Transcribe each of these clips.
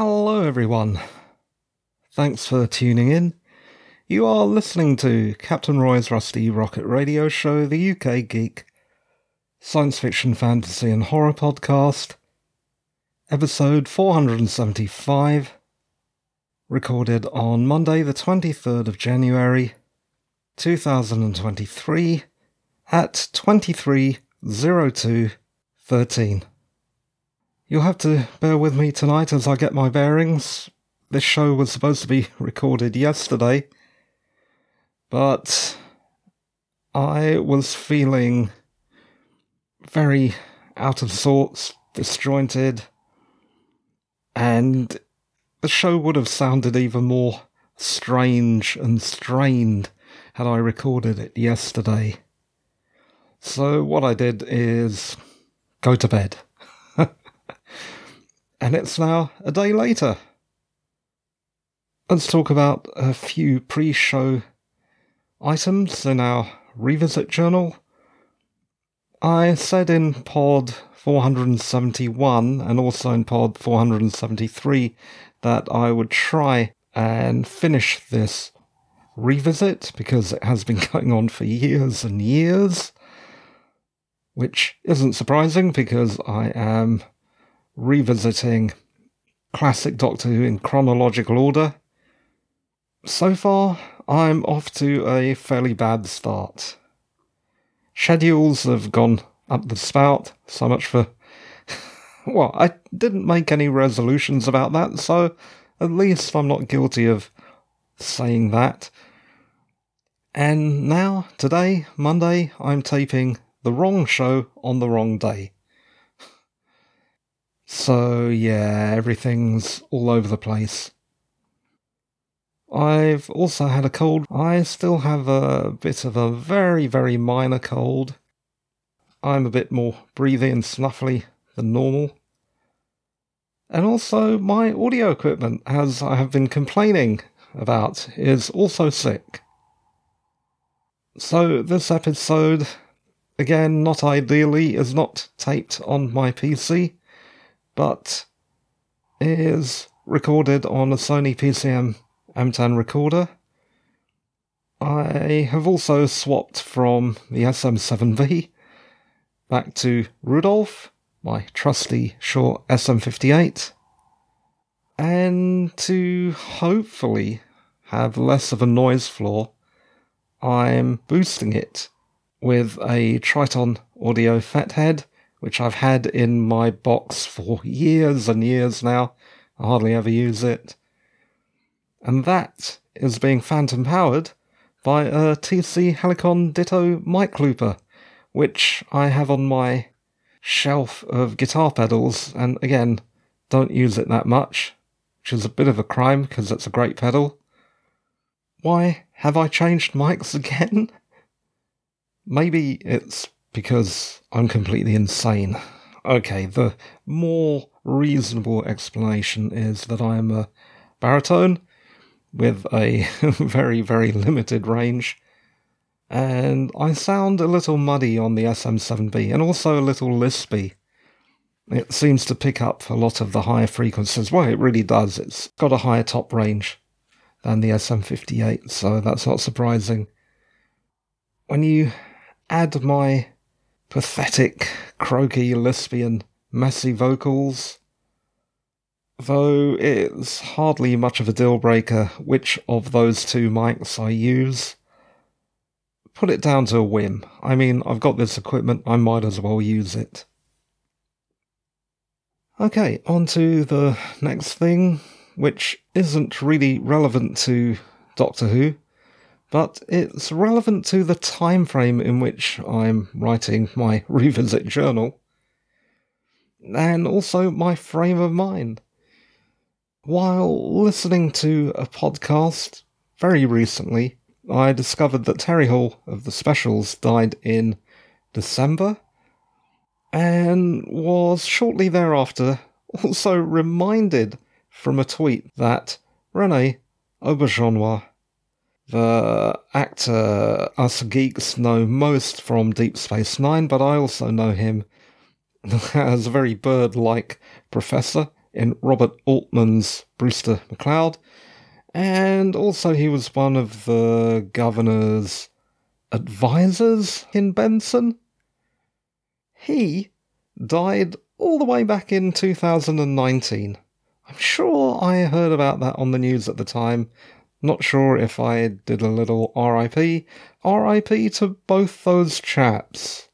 Hello, everyone. Thanks for tuning in. You are listening to Captain Roy's Rusty Rocket Radio Show, the UK Geek Science Fiction, Fantasy, and Horror Podcast, episode 475, recorded on Monday, the 23rd of January, 2023, at 230213. You'll have to bear with me tonight as I get my bearings. This show was supposed to be recorded yesterday, but I was feeling very out of sorts, disjointed, and the show would have sounded even more strange and strained had I recorded it yesterday. So, what I did is go to bed and it's now a day later. Let's talk about a few pre show items in our revisit journal. I said in pod 471 and also in pod 473 that I would try and finish this revisit because it has been going on for years and years, which isn't surprising because I am revisiting classic Doctor Who in chronological order. So far, I'm off to a fairly bad start. Schedules have gone up the spout, so much for. well, I didn't make any resolutions about that, so at least I'm not guilty of saying that. And now, today, Monday, I'm taping the wrong show on the wrong day. So, yeah, everything's all over the place. I've also had a cold. I still have a bit of a very, very minor cold. I'm a bit more breathy and snuffly than normal. And also, my audio equipment, as I have been complaining about, is also sick. So, this episode, again, not ideally, is not taped on my PC but is recorded on a Sony PCM M10 recorder. I have also swapped from the SM7B back to Rudolph, my trusty Shure SM58, and to hopefully have less of a noise floor, I'm boosting it with a Triton Audio Fathead which I've had in my box for years and years now. I hardly ever use it. And that is being phantom powered by a TC Helicon Ditto mic looper, which I have on my shelf of guitar pedals, and again, don't use it that much, which is a bit of a crime because it's a great pedal. Why have I changed mics again? Maybe it's because I'm completely insane. Okay, the more reasonable explanation is that I am a baritone with a very, very limited range, and I sound a little muddy on the SM7B and also a little lispy. It seems to pick up a lot of the higher frequencies. Well, it really does. It's got a higher top range than the SM58, so that's not surprising. When you add my pathetic, croaky, lesbian, messy vocals. Though it's hardly much of a deal breaker which of those two mics I use. Put it down to a whim. I mean, I've got this equipment, I might as well use it. Okay, on to the next thing, which isn't really relevant to Doctor Who, but it's relevant to the time frame in which I'm writing my revisit journal, and also my frame of mind. While listening to a podcast very recently, I discovered that Terry Hall of the Specials died in December, and was shortly thereafter also reminded from a tweet that Rene Auberjonois the actor us geeks know most from Deep Space Nine, but I also know him as a very bird like professor in Robert Altman's Brewster McCloud, and also he was one of the governor's advisors in Benson. He died all the way back in 2019. I'm sure I heard about that on the news at the time. Not sure if I did a little RIP. RIP to both those chaps.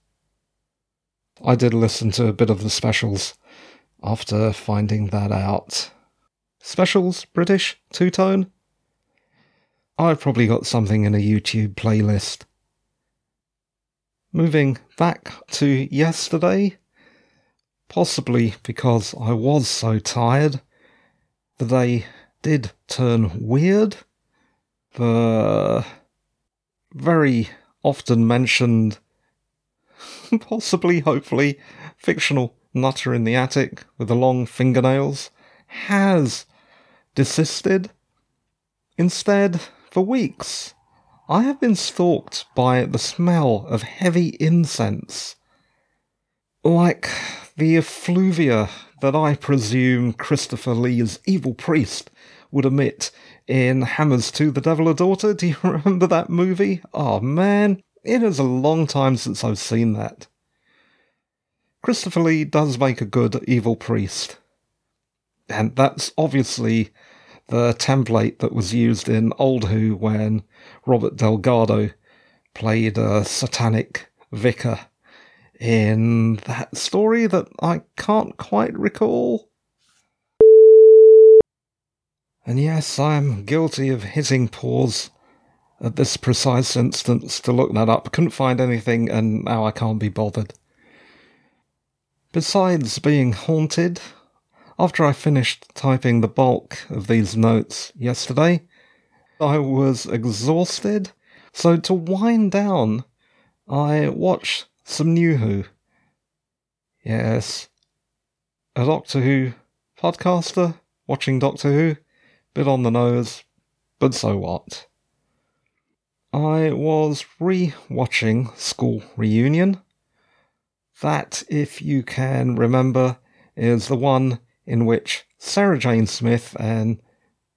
I did listen to a bit of the specials after finding that out. Specials, British, two tone? I've probably got something in a YouTube playlist. Moving back to yesterday, possibly because I was so tired, the day did turn weird. The very often mentioned, possibly, hopefully, fictional nutter in the attic with the long fingernails has desisted. Instead, for weeks, I have been stalked by the smell of heavy incense. Like the effluvia that I presume Christopher Lee's evil priest would emit in Hammers to the Devil a Daughter. Do you remember that movie? Oh man, it is a long time since I've seen that. Christopher Lee does make a good evil priest. And that's obviously the template that was used in Old Who when Robert Delgado played a satanic vicar in that story that I can't quite recall. And yes, I am guilty of hitting pause at this precise instance to look that up. Couldn't find anything, and now I can't be bothered. Besides being haunted, after I finished typing the bulk of these notes yesterday, I was exhausted, so to wind down, I watched some New Who. Yes, a Doctor Who podcaster watching Doctor Who, bit on the nose, but so what. I was re watching School Reunion. That, if you can remember, is the one in which Sarah Jane Smith and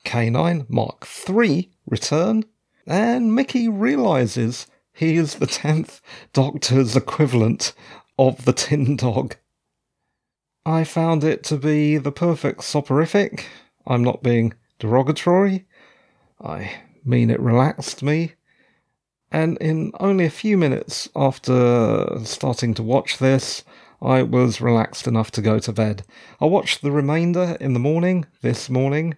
K9 Mark III return, and Mickey realizes he is the 10th Doctor's equivalent of the Tin Dog. I found it to be the perfect soporific. I'm not being derogatory. I mean it relaxed me. And in only a few minutes after starting to watch this, I was relaxed enough to go to bed. I watched the remainder in the morning, this morning,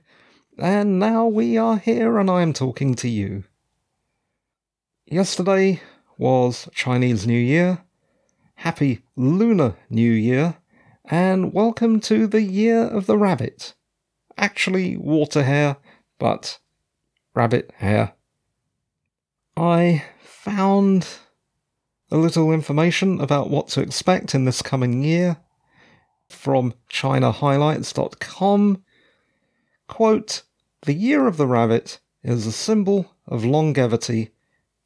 and now we are here and I am talking to you. Yesterday was Chinese New Year. Happy Lunar New Year, and welcome to the Year of the Rabbit. Actually, water hare, but rabbit hare. I found a little information about what to expect in this coming year from ChinaHighlights.com. Quote, the year of the rabbit is a symbol of longevity,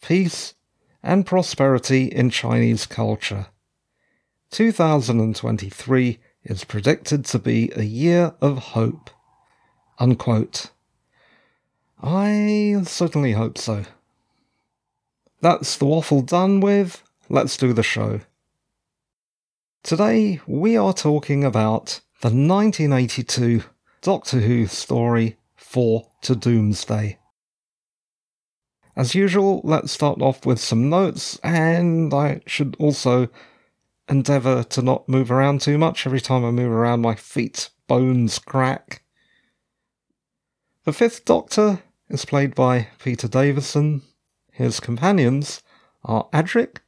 peace, and prosperity in Chinese culture. 2023 is predicted to be a year of hope. Unquote. I certainly hope so. That's the waffle done with. Let's do the show. Today we are talking about the 1982 Doctor Who story Four to Doomsday. As usual, let's start off with some notes, and I should also endeavour to not move around too much. Every time I move around, my feet bones crack. The Fifth Doctor is played by Peter Davison. His companions are Adric,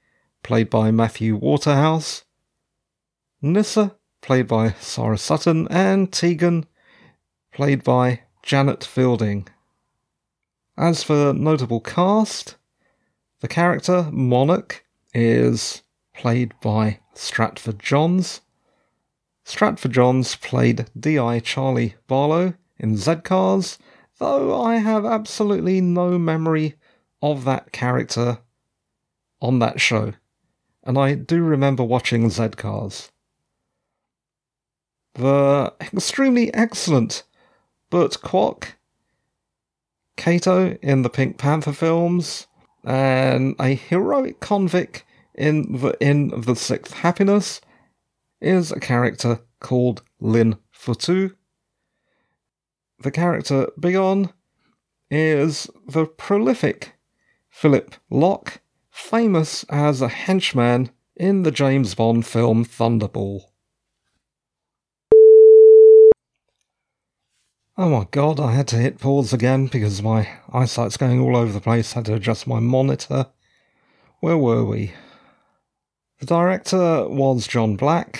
played by Matthew Waterhouse, Nyssa, played by Sarah Sutton, and Tegan, played by Janet Fielding. As for notable cast, the character Monarch is played by Stratford Johns. Stratford Johns played D.I. Charlie Barlow in Z Cars, though I have absolutely no memory of that character on that show and I do remember watching Z Cars. the extremely excellent Burt Kwok, Kato in the Pink Panther films, and a heroic convict in the Inn of the Sixth Happiness is a character called Lin Futu. The character Bigon is the prolific Philip Locke, famous as a henchman in the James Bond film Thunderball. Oh my god, I had to hit pause again because my eyesight's going all over the place. I had to adjust my monitor. Where were we? The director was John Black,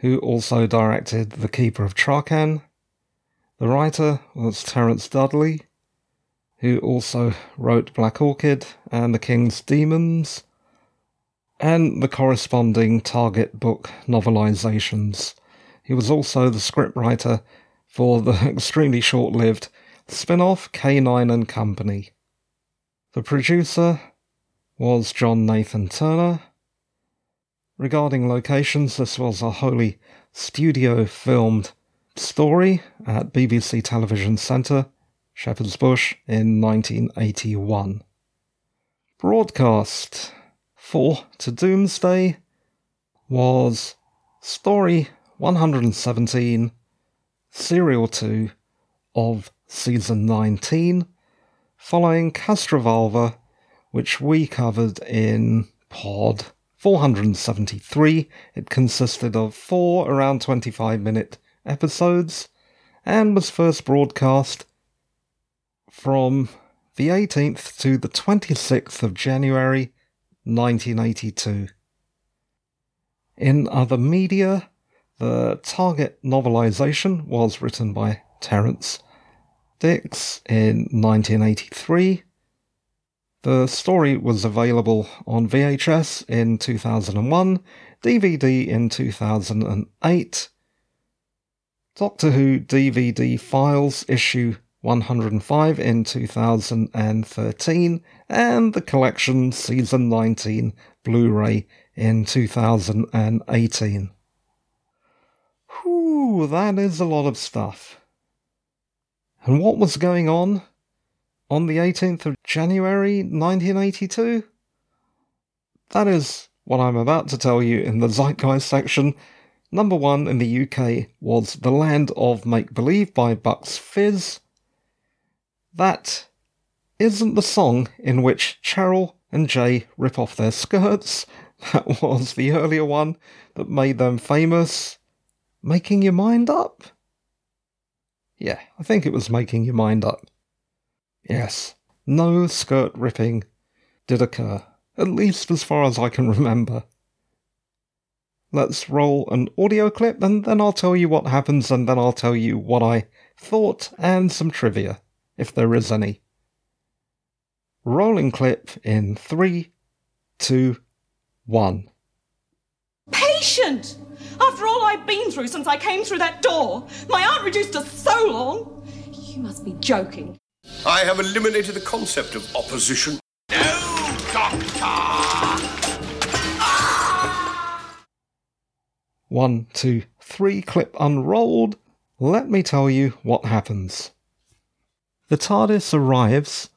who also directed The Keeper of Traken. The writer was Terence Dudley, who also wrote Black Orchid and The King's Demons, and the corresponding Target book novelizations. He was also the scriptwriter for the extremely short lived spin off K9 and Company. The producer was John Nathan Turner. Regarding locations, this was a wholly studio filmed story at BBC Television Centre, Shepherd's Bush, in 1981. Broadcast 4 to Doomsday was Story 117, Serial 2 of Season 19, following Castrovalva, which we covered in Pod 473. It consisted of four around 25 minute episodes and was first broadcast from the 18th to the 26th of January 1982. In other media, the Target novelization was written by Terrance Dicks in 1983. The story was available on VHS in 2001, DVD in 2008, Doctor Who DVD Files issue 105 in 2013, and the collection Season 19 Blu ray in 2018. Whew, that is a lot of stuff. And what was going on on the 18th of January 1982? That is what I'm about to tell you in the Zeitgeist section. Number one in the UK was The Land of Make Believe by Bucks Fizz. That isn't the song in which Cheryl and Jay rip off their skirts. That was the earlier one that made them famous. Making your mind up? Yeah, I think it was making your mind up. Yes, no skirt ripping did occur, at least as far as I can remember. Let's roll an audio clip and then I'll tell you what happens and then I'll tell you what I thought and some trivia, if there is any. Rolling clip in three, two, one. Patient! After all I've been through since I came through that door, my aunt reduced us so long. You must be joking. I have eliminated the concept of opposition. No, One, two, three, clip unrolled. Let me tell you what happens. The TARDIS arrives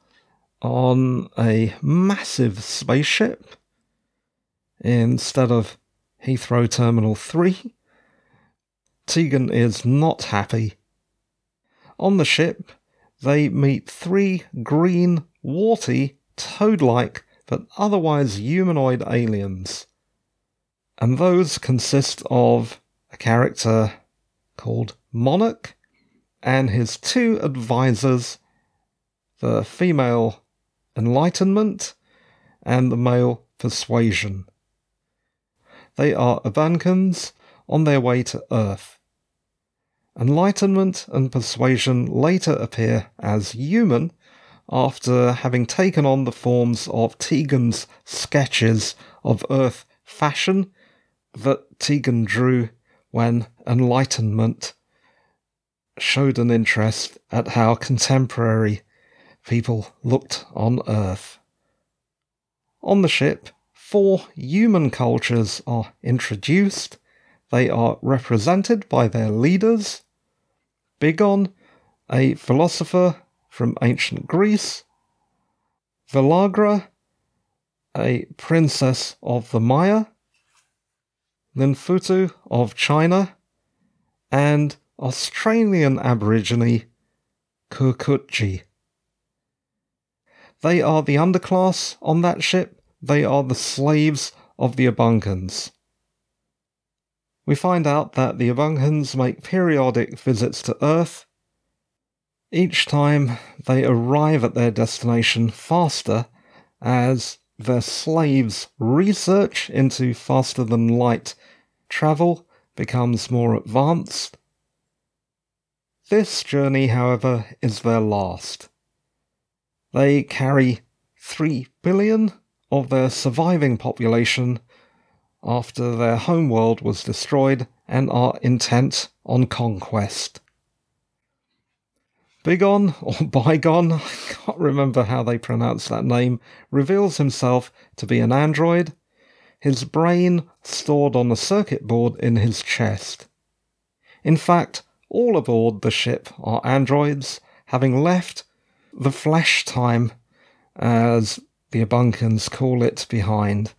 on a massive spaceship instead of Heathrow Terminal 3. Tegan is not happy. On the ship, they meet three green, warty, toad like, but otherwise humanoid aliens. And those consist of a character called Monarch and his two advisors, the female Enlightenment and the male Persuasion. They are Urbankans on their way to Earth. Enlightenment and persuasion later appear as human after having taken on the forms of Tegan's sketches of Earth fashion that Tegan drew when Enlightenment showed an interest at how contemporary people looked on Earth. On the ship, four human cultures are introduced. They are represented by their leaders. Bigon, a philosopher from ancient Greece, Villagra, a princess of the Maya, Lin Futu of China, and Australian Aborigine Kurkutji. They are the underclass on that ship, they are the slaves of the Urbankans. We find out that the Urbankans make periodic visits to Earth. Each time they arrive at their destination faster as their slaves' research into faster than light travel becomes more advanced. This journey, however, is their last. They carry 3 billion of their surviving population after their homeworld was destroyed and are intent on conquest. Bigon, or Bygone, I can't remember how they pronounce that name, reveals himself to be an android, his brain stored on a circuit board in his chest. In fact, all aboard the ship are androids, having left the flesh time, as the Urbankans call it, behind,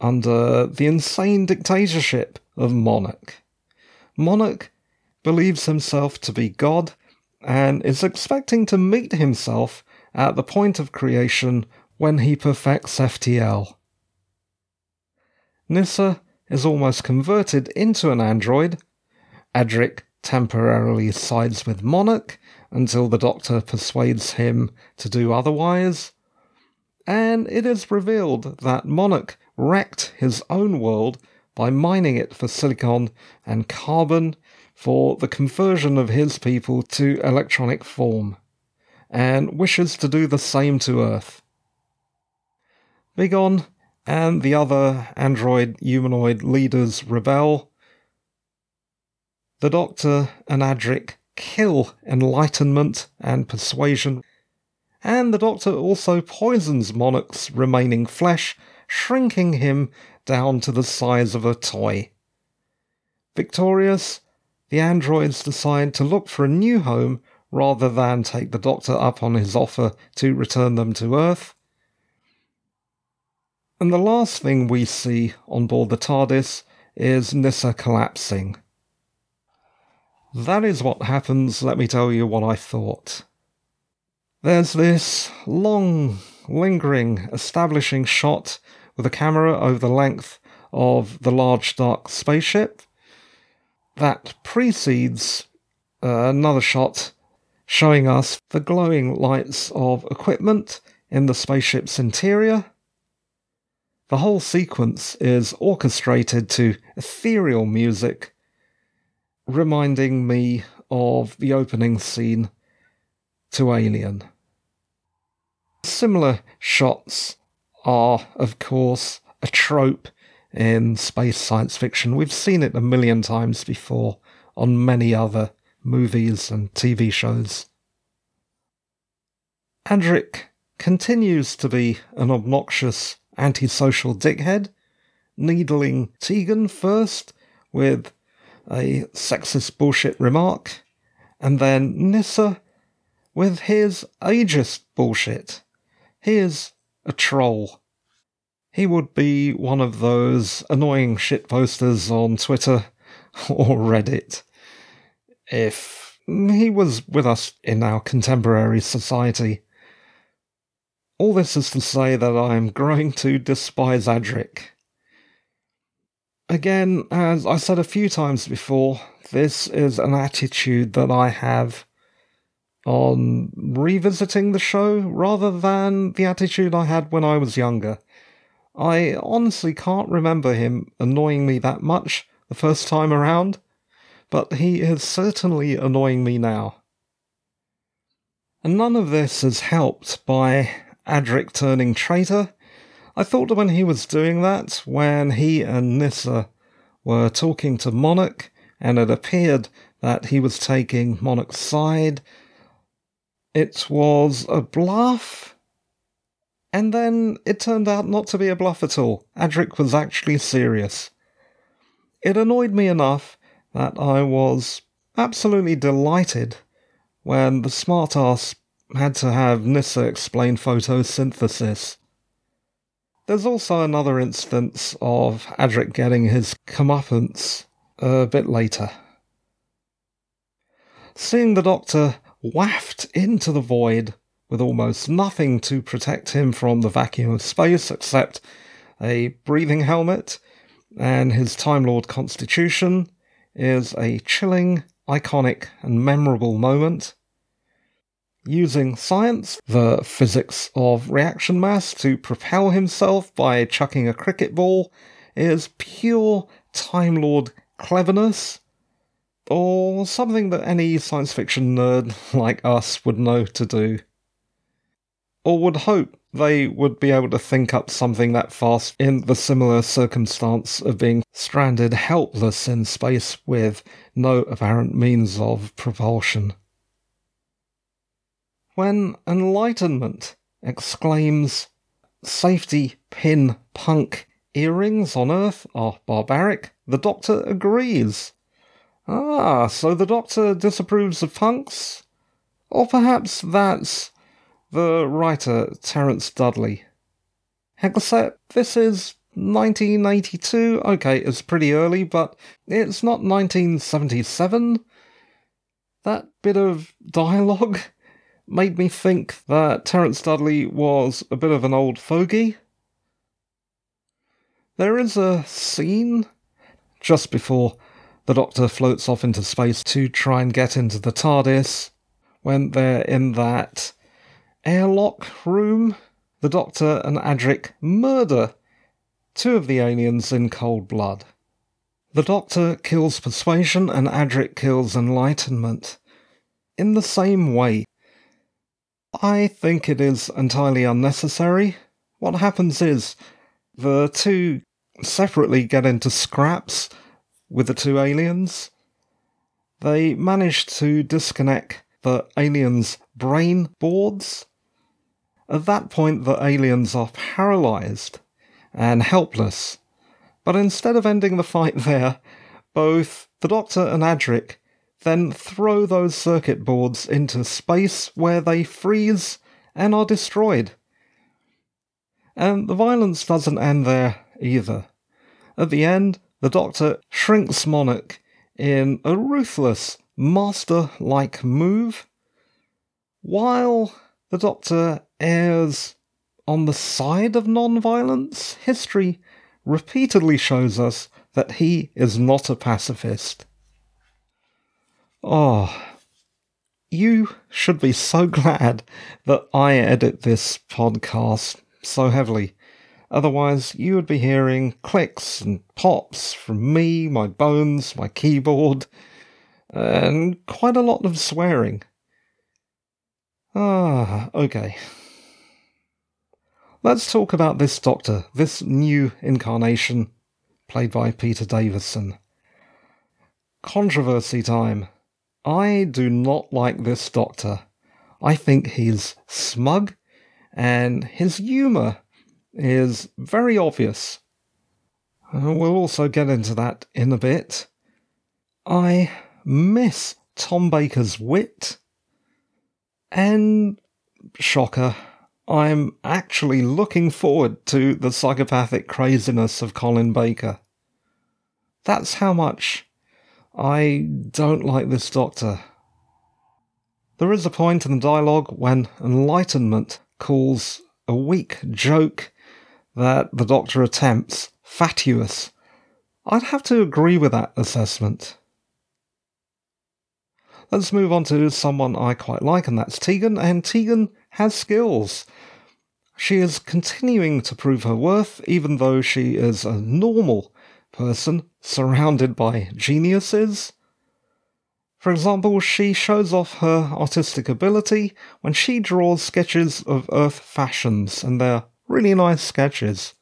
under the insane dictatorship of Monarch. Monarch believes himself to be God and is expecting to meet himself at the point of creation when he perfects FTL. Nyssa is almost converted into an android. Adric temporarily sides with Monarch until the Doctor persuades him to do otherwise. And it is revealed that Monarch wrecked his own world by mining it for silicon and carbon for the conversion of his people to electronic form, and wishes to do the same to Earth. Bigon and the other android humanoid leaders rebel. The Doctor and Adric kill enlightenment and persuasion, and the Doctor also poisons Monarch's remaining flesh shrinking him down to the size of a toy. Victorious, the androids decide to look for a new home rather than take the Doctor up on his offer to return them to Earth. And the last thing we see on board the TARDIS is Nyssa collapsing. That is what happens, let me tell you what I thought. There's this long, lingering, establishing shot with a camera over the length of the large dark spaceship. That precedes uh, another shot showing us the glowing lights of equipment in the spaceship's interior. The whole sequence is orchestrated to ethereal music, reminding me of the opening scene to Alien. Similar shots are, of course, a trope in space science fiction. We've seen it a million times before on many other movies and TV shows. Adric continues to be an obnoxious antisocial dickhead, needling Tegan first with a sexist bullshit remark, and then Nyssa with his ageist bullshit. He is a troll. He would be one of those annoying shit posters on Twitter or Reddit if he was with us in our contemporary society. All this is to say that I am growing to despise Adric. Again, as I said a few times before, this is an attitude that I have on revisiting the show rather than the attitude I had when I was younger. I honestly can't remember him annoying me that much the first time around, but he is certainly annoying me now. And none of this is helped by Adric turning traitor. I thought when he was doing that, when he and Nyssa were talking to Monarch, and it appeared that he was taking Monarch's side, it was a bluff. And then it turned out not to be a bluff at all. Adric was actually serious. It annoyed me enough that I was absolutely delighted when the smartass had to have Nyssa explain photosynthesis. There's also another instance of Adric getting his comeuppance a bit later. Seeing the Doctor waft into the void with almost nothing to protect him from the vacuum of space except a breathing helmet and his Time Lord constitution is a chilling, iconic, and memorable moment. Using science, the physics of reaction mass, to propel himself by chucking a cricket ball is pure Time Lord cleverness, or something that any science fiction nerd like us would know to do or would hope they would be able to think up something that fast in the similar circumstance of being stranded helpless in space with no apparent means of propulsion. When Enlightenment exclaims, Safety pin punk earrings on Earth are barbaric, the Doctor agrees. Ah, so the Doctor disapproves of punks? Or perhaps that's the writer Terence Dudley. Except this is 1982. Okay, it's pretty early, but it's not 1977. That bit of dialogue made me think that Terence Dudley was a bit of an old fogey. There is a scene just before the Doctor floats off into space to try and get into the TARDIS when they're in that airlock room, the Doctor and Adric murder two of the aliens in cold blood. The Doctor kills Persuasion and Adric kills Enlightenment. In the same way, I think it is entirely unnecessary. What happens is the two separately get into scraps with the two aliens. They manage to disconnect the aliens' brain boards at that point, the aliens are paralyzed and helpless. But instead of ending the fight there, both the Doctor and Adric then throw those circuit boards into space where they freeze and are destroyed. And the violence doesn't end there either. At the end, the Doctor shrinks Monarch in a ruthless, master like move, while the Doctor errs on the side of non-violence, history repeatedly shows us that he is not a pacifist. Oh, you should be so glad that I edit this podcast so heavily. Otherwise, you would be hearing clicks and pops from me, my bones, my keyboard, and quite a lot of swearing. Ah, okay. Let's talk about this Doctor, this new incarnation, played by Peter Davison. Controversy time. I do not like this Doctor. I think he's smug, and his humour is very obvious. Uh, we'll also get into that in a bit. I miss Tom Baker's wit, and shocker, I'm actually looking forward to the psychopathic craziness of Colin Baker. That's how much I don't like this doctor. There is a point in the dialogue when Enlightenment calls a weak joke that the doctor attempts fatuous. I'd have to agree with that assessment. Let's move on to someone I quite like, and that's Tegan. And Tegan has skills. She is continuing to prove her worth, even though she is a normal person surrounded by geniuses. For example, she shows off her artistic ability when she draws sketches of Earth fashions, and they're really nice sketches.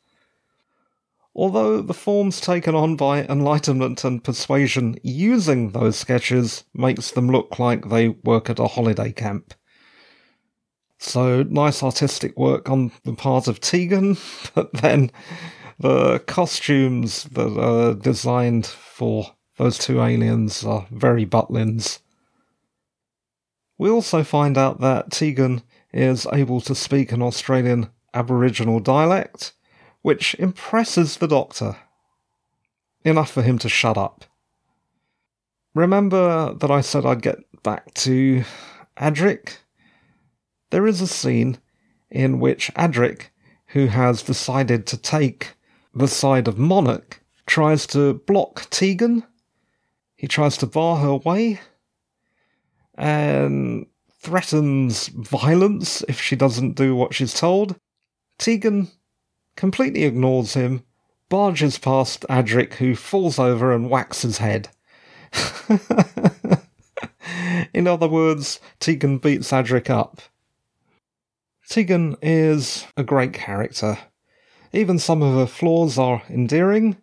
Although the forms taken on by Enlightenment and Persuasion using those sketches makes them look like they work at a holiday camp. So nice artistic work on the part of Tegan, but then the costumes that are designed for those two aliens are very Butlins. We also find out that Tegan is able to speak an Australian Aboriginal dialect, which impresses the Doctor. Enough for him to shut up. Remember that I said I'd get back to Adric? There is a scene in which Adric, who has decided to take the side of Monarch, tries to block Tegan. He tries to bar her way and threatens violence if she doesn't do what she's told. Tegan completely ignores him, barges past Adric, who falls over and whacks his head. In other words, Tegan beats Adric up. Tegan is a great character. Even some of her flaws are endearing.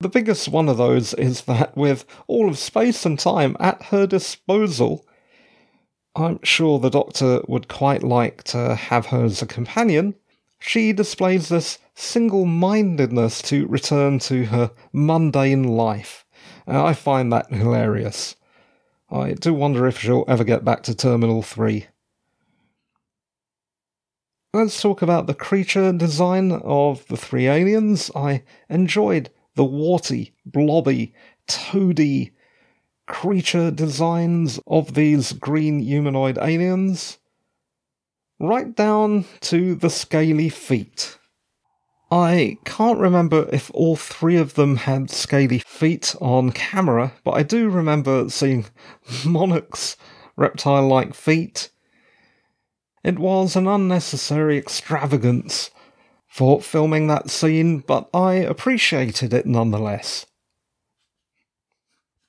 The biggest one of those is that with all of space and time at her disposal, I'm sure the Doctor would quite like to have her as a companion. She displays this single mindedness to return to her mundane life. Uh, I find that hilarious. I do wonder if she'll ever get back to Terminal 3. Let's talk about the creature design of the three aliens. I enjoyed the warty, blobby, toady creature designs of these green humanoid aliens, right down to the scaly feet. I can't remember if all three of them had scaly feet on camera, but I do remember seeing Monarch's reptile like feet. It was an unnecessary extravagance for filming that scene, but I appreciated it nonetheless.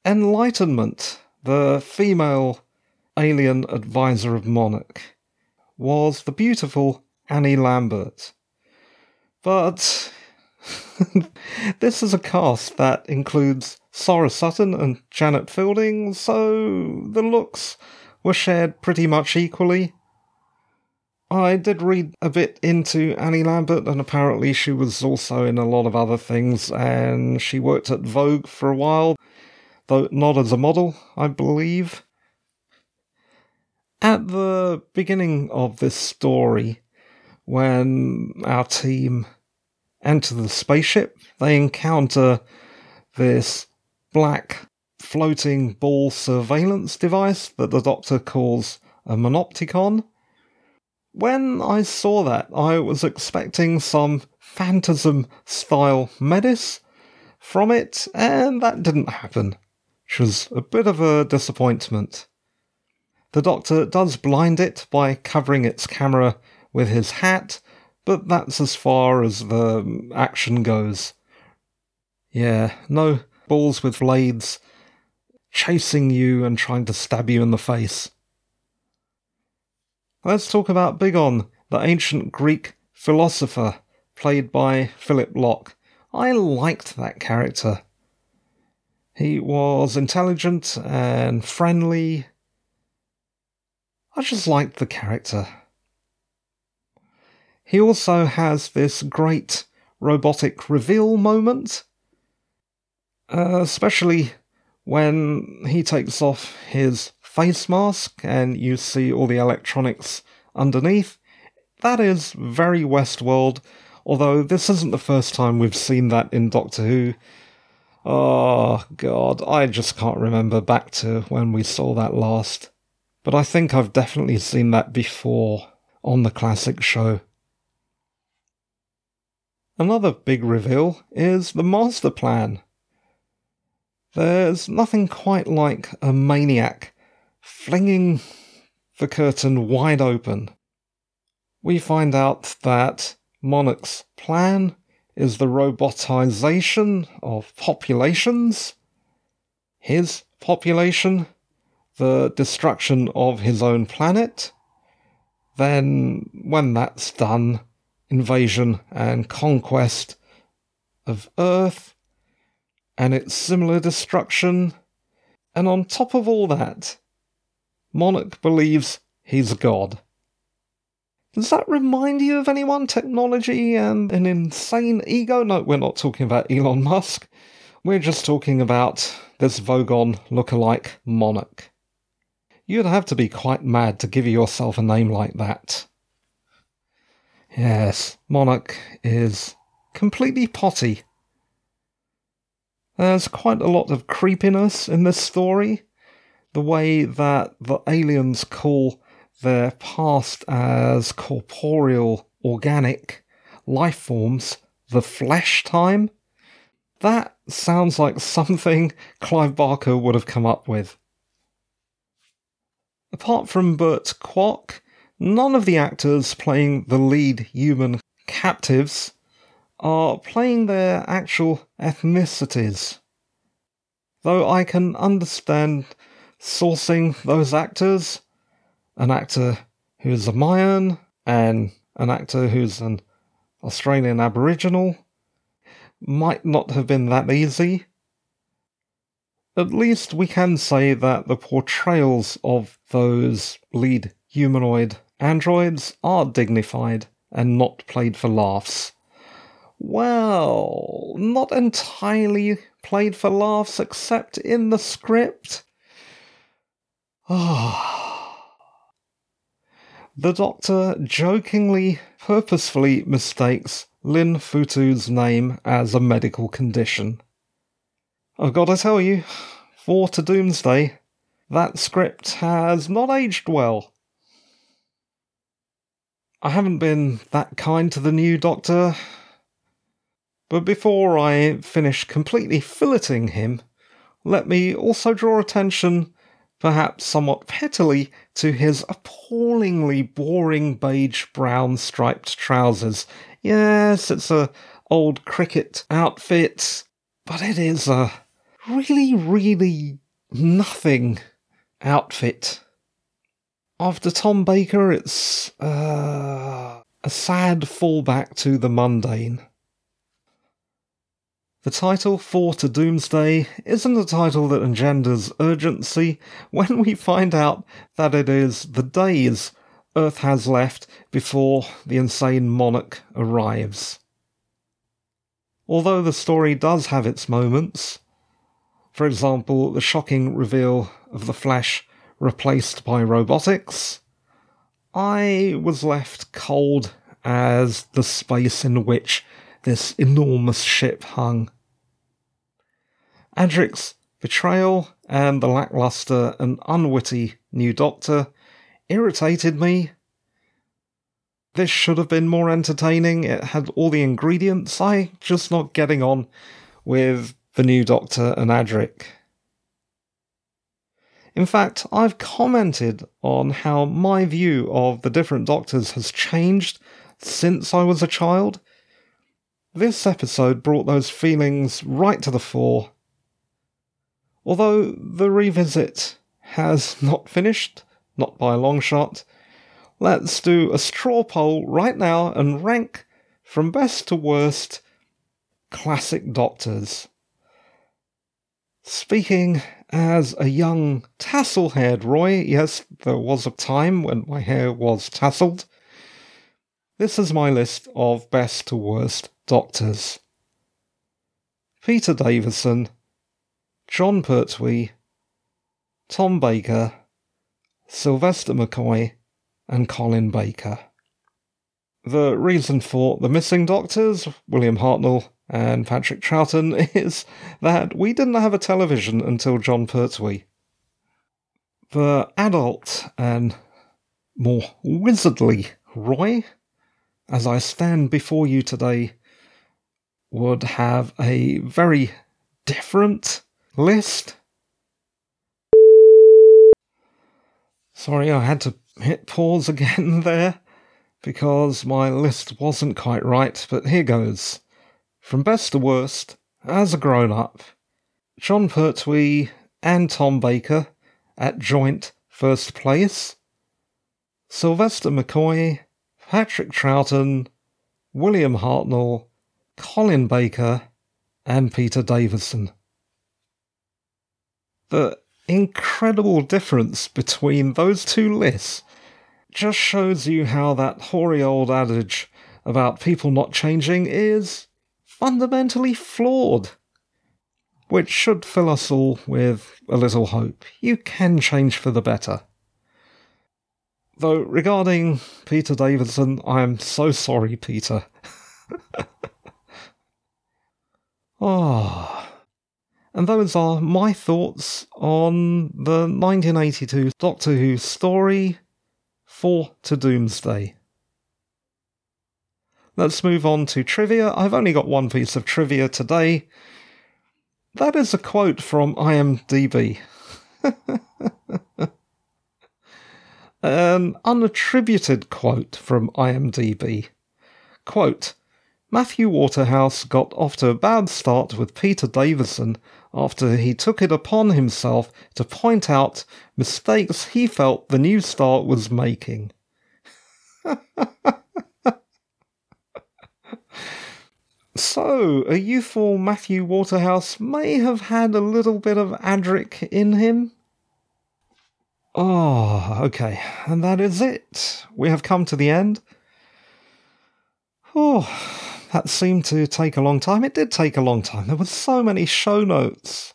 Enlightenment, the female alien advisor of Monarch, was the beautiful Annie Lambert. But this is a cast that includes Sarah Sutton and Janet Fielding, so the looks were shared pretty much equally. I did read a bit into Annie Lambert, and apparently she was also in a lot of other things, and she worked at Vogue for a while, though not as a model, I believe. At the beginning of this story, when our team enter the spaceship, they encounter this black floating ball surveillance device that the Doctor calls a Monopticon. When I saw that, I was expecting some Phantasm style Medis from it, and that didn't happen, which was a bit of a disappointment. The Doctor does blind it by covering its camera with his hat, but that's as far as the um, action goes. Yeah, no balls with blades chasing you and trying to stab you in the face. Let's talk about Bigon, the ancient Greek philosopher, played by Philip Locke. I liked that character. He was intelligent and friendly. I just liked the character. He also has this great robotic reveal moment, uh, especially when he takes off his face mask and you see all the electronics underneath. That is very Westworld, although this isn't the first time we've seen that in Doctor Who. Oh, God, I just can't remember back to when we saw that last. But I think I've definitely seen that before on the classic show. Another big reveal is the master plan. There's nothing quite like a maniac flinging the curtain wide open. We find out that Monarch's plan is the robotization of populations, his population, the destruction of his own planet. Then, when that's done, invasion and conquest of Earth and its similar destruction. And on top of all that, Monarch believes he's God. Does that remind you of anyone? Technology and an insane ego? No, we're not talking about Elon Musk. We're just talking about this Vogon look-alike monarch. You'd have to be quite mad to give yourself a name like that. Yes, Monarch is completely potty. There's quite a lot of creepiness in this story. The way that the aliens call their past as corporeal, organic life forms the flesh time. That sounds like something Clive Barker would have come up with. Apart from Burt Kwok, none of the actors playing the lead human captives are playing their actual ethnicities. Though I can understand sourcing those actors, an actor who's a Mayan and an actor who's an Australian Aboriginal, might not have been that easy. At least we can say that the portrayals of those lead humanoid androids are dignified and not played for laughs. Well, not entirely played for laughs except in the script. Ah. the doctor jokingly, purposefully mistakes Lin Futu's name as a medical condition. I've got to tell you, Four to Doomsday, that script has not aged well. I haven't been that kind to the new Doctor, but before I finish completely filleting him, let me also draw attention, perhaps somewhat pettily, to his appallingly boring beige brown striped trousers. Yes, it's a old cricket outfit, but it is a really, really nothing outfit. After Tom Baker, it's uh, a sad fallback to the mundane. The title Four to Doomsday isn't a title that engenders urgency when we find out that it is the days Earth has left before the insane monarch arrives. Although the story does have its moments, for example, the shocking reveal of the Flash replaced by robotics, I was left cold as the space in which this enormous ship hung. Adric's betrayal and the lackluster and unwitty new Doctor irritated me. This should have been more entertaining. It had all the ingredients. I just not getting on with the new Doctor and Adric. In fact, I've commented on how my view of the different Doctors has changed since I was a child. This episode brought those feelings right to the fore. Although the revisit has not finished, not by a long shot, let's do a straw poll right now and rank from best to worst classic Doctors. Speaking as a young tassel haired Roy, yes, there was a time when my hair was tasselled. This is my list of best to worst doctors Peter Davison, Jon Pertwee, Tom Baker, Sylvester McCoy, and Colin Baker. The reason for the missing doctors, William Hartnell and Patrick Troughton, is that we didn't have a television until Jon Pertwee. The adult and more wizardly Roy, as I stand before you today, would have a very different list. Sorry, I had to hit pause again there because my list wasn't quite right, but here goes. From best to worst, as a grown up, Jon Pertwee and Tom Baker at joint first place, Sylvester McCoy, Patrick Troughton, William Hartnell, Colin Baker, and Peter Davison. The incredible difference between those two lists just shows you how that hoary old adage about people not changing is fundamentally flawed. Which should fill us all with a little hope. You can change for the better. Though, regarding Peter Davidson, I am so sorry, Peter. oh. And those are my thoughts on the 1982 Doctor Who story, Four to Doomsday. Let's move on to trivia. I've only got one piece of trivia today. That is a quote from IMDb. An unattributed quote from IMDb. Quote Matthew Waterhouse got off to a bad start with Peter Davison after he took it upon himself to point out mistakes he felt the new star was making. so, a youthful Matthew Waterhouse may have had a little bit of Adric in him. Oh, okay, and that is it. We have come to the end. Oh, that seemed to take a long time. It did take a long time. There were so many show notes.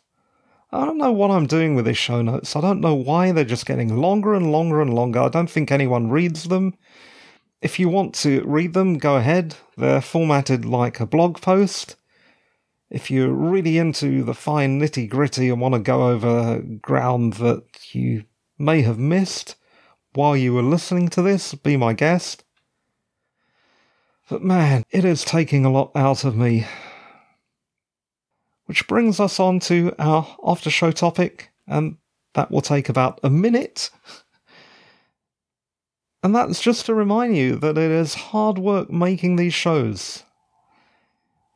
I don't know what I'm doing with these show notes. I don't know why they're just getting longer and longer and longer. I don't think anyone reads them. If you want to read them, go ahead. They're formatted like a blog post. If you're really into the fine nitty gritty and want to go over ground that you may have missed while you were listening to this, be my guest. But man, it is taking a lot out of me. Which brings us on to our after show topic, and that will take about a minute. And that's just to remind you that it is hard work making these shows.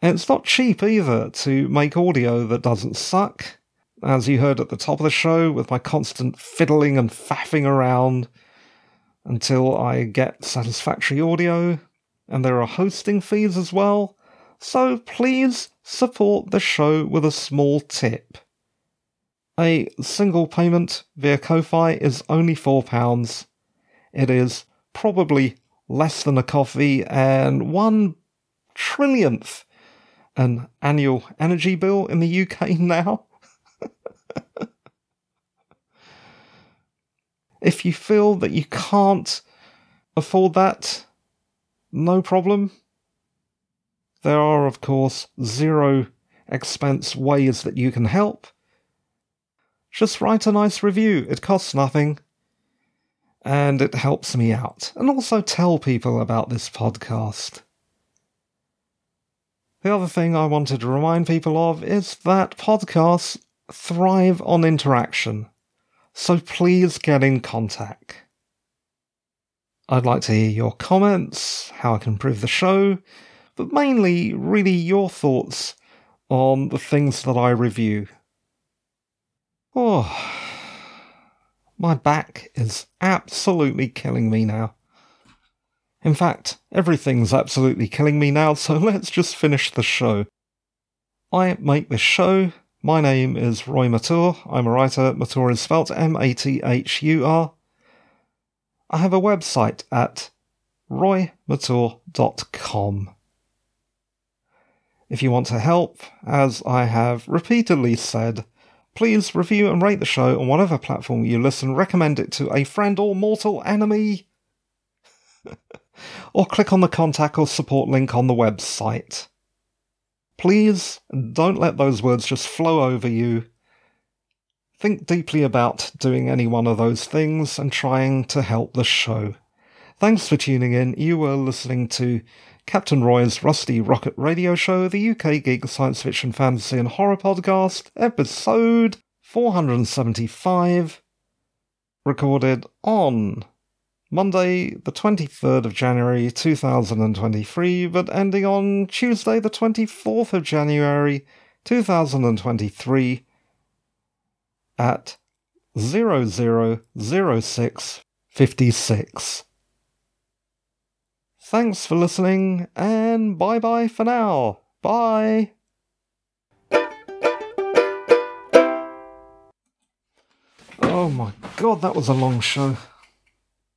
And it's not cheap either to make audio that doesn't suck. As you heard at the top of the show, with my constant fiddling and faffing around until I get satisfactory audio. And there are hosting fees as well. So please support the show with a small tip. A single payment via Ko-Fi is only £4 it is probably less than a coffee and one trillionth an annual energy bill in the UK now. if you feel that you can't afford that, no problem. There are, of course, zero expense ways that you can help. Just write a nice review, it costs nothing and it helps me out. And also tell people about this podcast. The other thing I wanted to remind people of is that podcasts thrive on interaction. So please get in contact. I'd like to hear your comments, how I can improve the show, but mainly, really, your thoughts on the things that I review. Oh. My back is absolutely killing me now. In fact, everything's absolutely killing me now, so let's just finish the show. I make this show. My name is Roy Mathur. I'm a writer. Mathur is spelt M A T H U R. I have a website at roymathur.com. If you want to help, as I have repeatedly said, Please review and rate the show on whatever platform you listen. Recommend it to a friend or mortal enemy. or click on the contact or support link on the website. Please don't let those words just flow over you. Think deeply about doing any one of those things and trying to help the show. Thanks for tuning in. You were listening to Captain Roy's Rusty Rocket Radio Show, the UK Geek Science Fiction, Fantasy and Horror Podcast, episode 475, recorded on Monday, the 23rd of January 2023, but ending on Tuesday, the 24th of January 2023 at 000656. Thanks for listening, and bye bye for now. Bye. Oh my god, that was a long show.